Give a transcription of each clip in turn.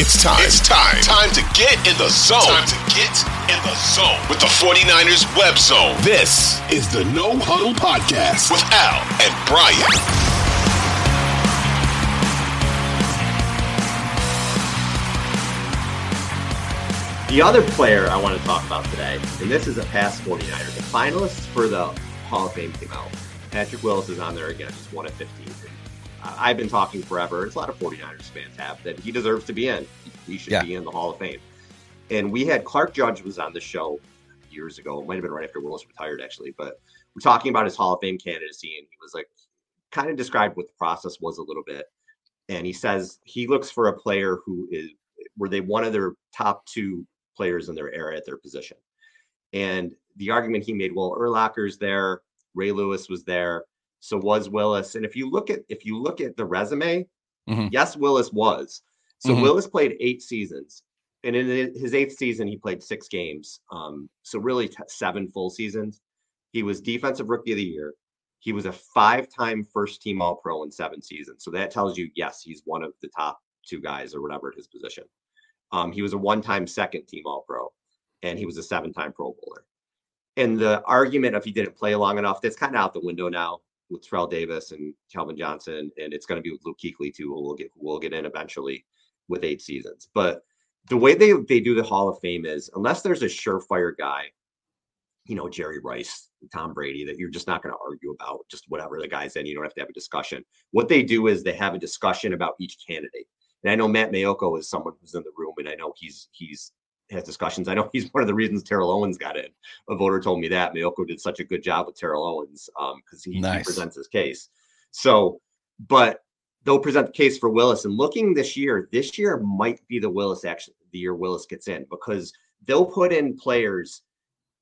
It's time. It's time. Time to get in the zone. Time to get in the zone with the 49ers web zone. This is the No Huddle Podcast with Al and Brian. The other player I want to talk about today, and this is a past 49er, the finalists for the Hall of Fame came out. Patrick Willis is on there again, just one of 15. I've been talking forever, It's a lot of 49ers fans have, that he deserves to be in. He should yeah. be in the Hall of Fame. And we had Clark Judge was on the show years ago. It might have been right after Willis retired, actually. But we're talking about his Hall of Fame candidacy, and he was like, kind of described what the process was a little bit. And he says he looks for a player who is, were they one of their top two players in their era at their position. And the argument he made, well, Urlacher's there, Ray Lewis was there, so was Willis. And if you look at if you look at the resume, mm-hmm. yes, Willis was. So mm-hmm. Willis played eight seasons, and in his eighth season, he played six games. Um, so really t- seven full seasons. He was defensive rookie of the year. He was a five-time first-team All-Pro in seven seasons. So that tells you, yes, he's one of the top two guys or whatever at his position. Um, he was a one-time second team All-Pro, and he was a seven-time Pro Bowler. And the argument of he didn't play long enough, that's kind of out the window now with Terrell Davis and Calvin Johnson, and it's going to be with Luke Kuechly too, who will get will get in eventually with eight seasons. But the way they they do the Hall of Fame is unless there's a surefire guy, you know, Jerry Rice, Tom Brady, that you're just not going to argue about, just whatever the guy's in, you don't have to have a discussion. What they do is they have a discussion about each candidate. And I know Matt Maiocco is someone who's in the room, and I know he's he's has discussions. I know he's one of the reasons Terrell Owens got in. A voter told me that Maiocco did such a good job with Terrell Owens because um, he, nice. he presents his case. So, but they'll present the case for Willis. And looking this year, this year might be the Willis actually the year Willis gets in because they'll put in players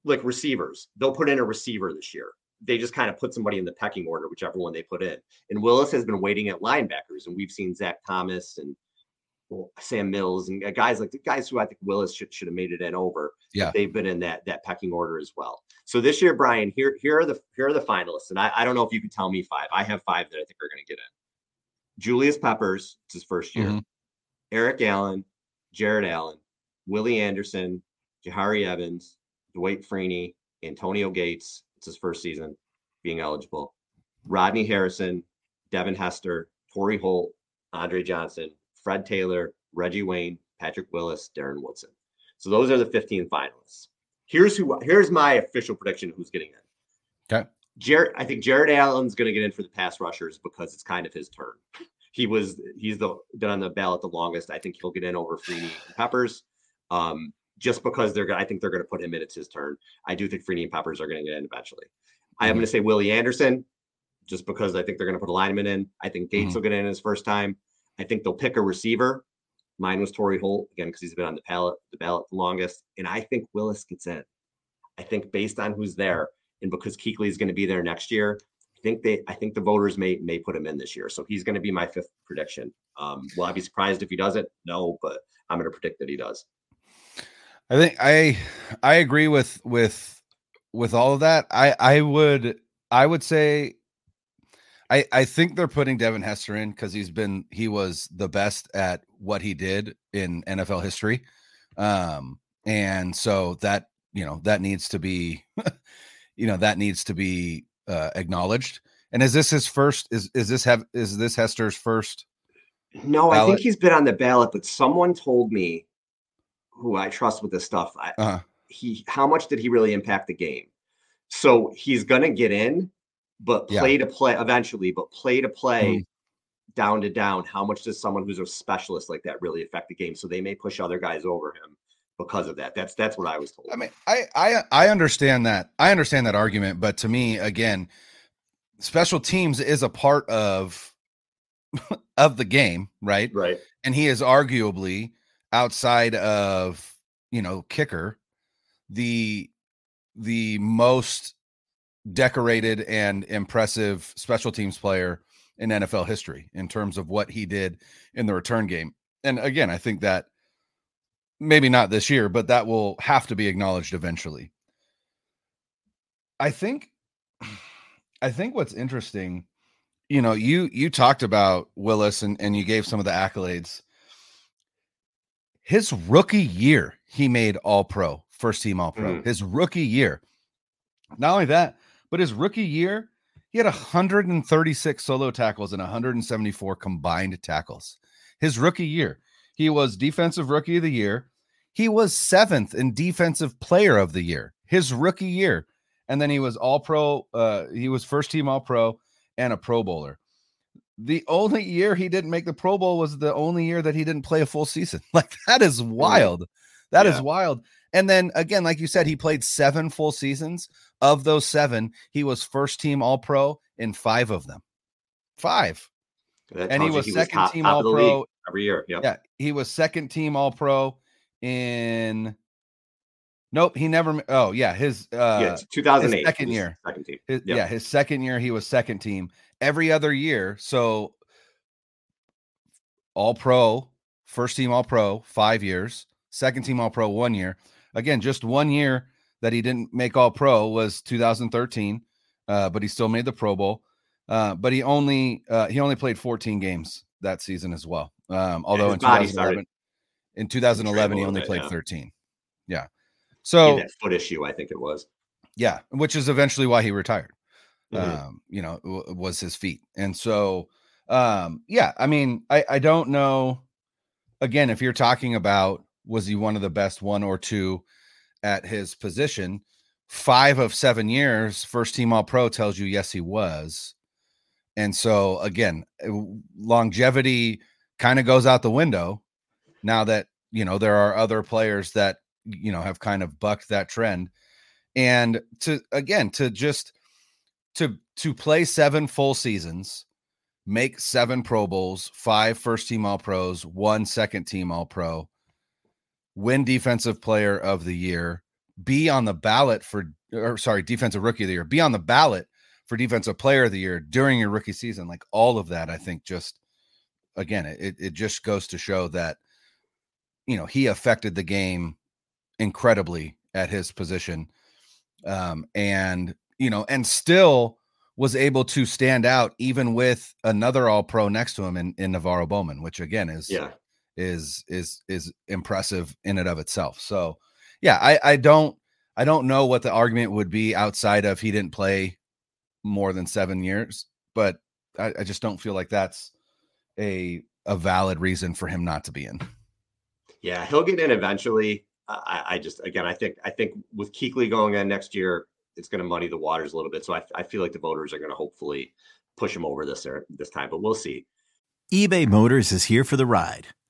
like receivers. They'll put in a receiver this year. They just kind of put somebody in the pecking order, whichever one they put in. And Willis has been waiting at linebackers, and we've seen Zach Thomas and Sam Mills and guys like the guys who I think Willis should, should have made it in over. Yeah, they've been in that that pecking order as well. So this year, Brian, here here are the here are the finalists, and I, I don't know if you can tell me five. I have five that I think are going to get in. Julius Peppers, it's his first year. Mm-hmm. Eric Allen, Jared Allen, Willie Anderson, Jahri Evans, Dwight Freeney, Antonio Gates. It's his first season being eligible. Rodney Harrison, Devin Hester, Torry Holt, Andre Johnson, Fred Taylor, Reggie Wayne, Patrick Willis, Darren Woodson. So those are the 15 finalists. Here's who. Here's my official prediction: who's getting in. Okay. Jared, I think Jared Allen's going to get in for the pass rushers because it's kind of his turn. He was he's the been on the ballot the longest. I think he'll get in over Freeney and Peppers. Um, just because they're I think they're going to put him in. It's his turn. I do think Freeney and Peppers are going to get in eventually. Mm-hmm. I am going to say Willie Anderson, just because I think they're going to put a lineman in. I think Gates mm-hmm. will get in his first time. I think they'll pick a receiver. Mine was Torry Holt again because he's been on the ballot the ballot the longest, and I think Willis gets in. I think based on who's there, and because Kuechly is going to be there next year, I think they I think the voters may may put him in this year. So he's going to be my fifth prediction. Um, will I be surprised if he doesn't? No, but I'm going to predict that he does. I think I I agree with with with all of that. I I would I would say I, I think they're putting Devin Hester in because he's been he was the best at what he did in NFL history. Um, and so that you know that needs to be you know that needs to be uh, acknowledged. And is this his first? Is is this have is this Hester's first? No, ballot? I think he's been on the ballot, but someone told me, who I trust with this stuff, I, uh-huh. he how much did he really impact the game? So he's gonna get in, but play yeah. to play eventually, but play to play. Mm-hmm. Down to down, how much does someone who's a specialist like that really affect the game? So they may push other guys over him because of that. That's that's what I was told. I mean, I I I understand that. I understand that argument, but to me, again, special teams is a part of of the game, right? Right. And he is arguably outside of, you know, kicker, the the most decorated and impressive special teams player in NFL history in terms of what he did in the return game. And again, I think that maybe not this year, but that will have to be acknowledged eventually. I think I think what's interesting, you know, you you talked about Willis and and you gave some of the accolades. His rookie year, he made all pro, first team all pro. Mm. His rookie year. Not only that, but his rookie year, he had 136 solo tackles and 174 combined tackles. His rookie year. He was defensive rookie of the year. He was seventh in defensive player of the year, his rookie year. And then he was all pro. Uh, he was first team all pro and a pro bowler. The only year he didn't make the Pro Bowl was the only year that he didn't play a full season. Like that is wild. That yeah. is wild. And then again, like you said, he played seven full seasons. Of those seven, he was first team all pro in five of them. Five. and he was he second was top, team all pro every year. Yep. Yeah, he was second team all pro in Nope, he never. Oh yeah, his uh, yeah, 2008 second year, second team. His, yep. Yeah, his second year he was second team. Every other year, so all pro, first team all pro, five years, second team all pro, one year. Again, just one year that he didn't make all pro was 2013, uh, but he still made the Pro Bowl. Uh, but he only uh, he only played 14 games that season as well. Um, although in 2011, in 2011 he only bit, played yeah. 13. Yeah. So that foot issue, I think it was. Yeah, which is eventually why he retired. Mm-hmm. Um, you know, w- was his feet. And so um, yeah, I mean, I I don't know again if you're talking about was he one of the best one or two at his position? Five of seven years, first team all pro tells you yes, he was. And so again, uh, longevity kind of goes out the window now that you know there are other players that you know have kind of bucked that trend and to again to just to to play seven full seasons make seven pro bowls five first team all pros one second team all pro win defensive player of the year be on the ballot for or sorry defensive rookie of the year be on the ballot for defensive player of the year during your rookie season like all of that i think just again it, it just goes to show that you know he affected the game incredibly at his position um and you know and still was able to stand out even with another all pro next to him in, in NaVorro Bowman, which again is yeah is is is impressive in and of itself. So yeah, I I don't I don't know what the argument would be outside of he didn't play more than seven years, but I, I just don't feel like that's a a valid reason for him not to be in. Yeah, he'll get in eventually. I, I just again, I think I think with Kuechly going in next year, it's going to muddy the waters a little bit. So I, I feel like the voters are going to hopefully push him over this uh, this time, but we'll see. eBay Motors is here for the ride.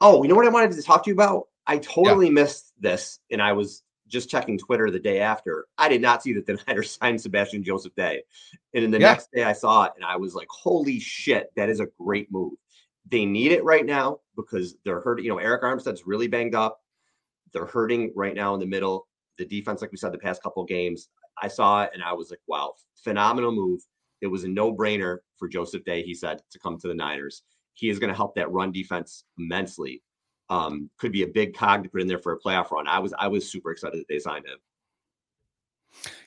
Oh, you know what I wanted to talk to you about? I totally yeah. missed this, and I was just checking Twitter the day after. I did not see that the Niners signed Sebastian Joseph Day, and in the yeah. next day I saw it, and I was like, "Holy shit, that is a great move." They need it right now because they're hurting. You know, Arik Armstead's really banged up. They're hurting right now in the middle. The defense, like we said, the past couple games, I saw it and I was like, wow, phenomenal move. It was a no brainer for Joseph Day, he said, to come to the Niners. He is going to help that run defense immensely. Um, could be a big cog to put in there for a playoff run. I was I was super excited that they signed him.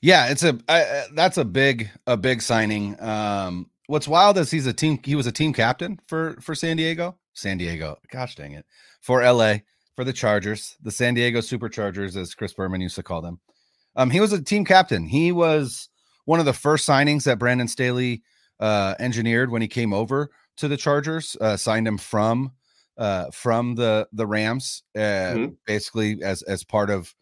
Yeah, it's a I, that's a big a big signing. Um, what's wild is he's a team he was a team captain for for San Diego. San Diego, gosh dang it, for LA for the Chargers, the San Diego Superchargers, as Chris Berman used to call them. Um, he was a team captain. He was one of the first signings that Brandon Staley uh, engineered when he came over to the Chargers. Uh, signed him from uh, from the the Rams, uh, mm-hmm. basically as as part of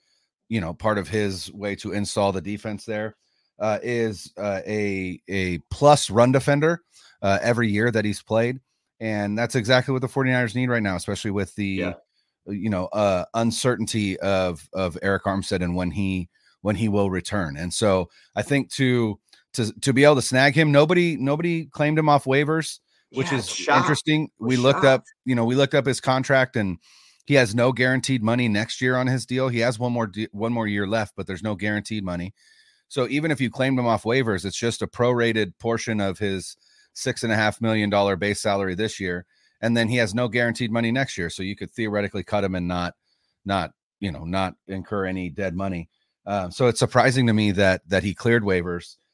you know part of his way to install the defense there. Uh, is uh, a a plus run defender uh, every year that he's played. And that's exactly what the 49ers need right now, especially with the yeah. you know uh, uncertainty of of Arik Armstead and when he when he will return. And so I think to to to be able to snag him, nobody nobody claimed him off waivers, which yeah, is shocked. interesting. We looked up, you know, we looked up his contract and he has no guaranteed money next year on his deal. He has one more one more year left, but there's no guaranteed money. So even if you claimed him off waivers, it's just a prorated portion of his six and a half million dollar base salary this year, and then he has no guaranteed money next year. So you could theoretically cut him and not, not you know, not incur any dead money. Uh, so it's surprising to me that that he cleared waivers.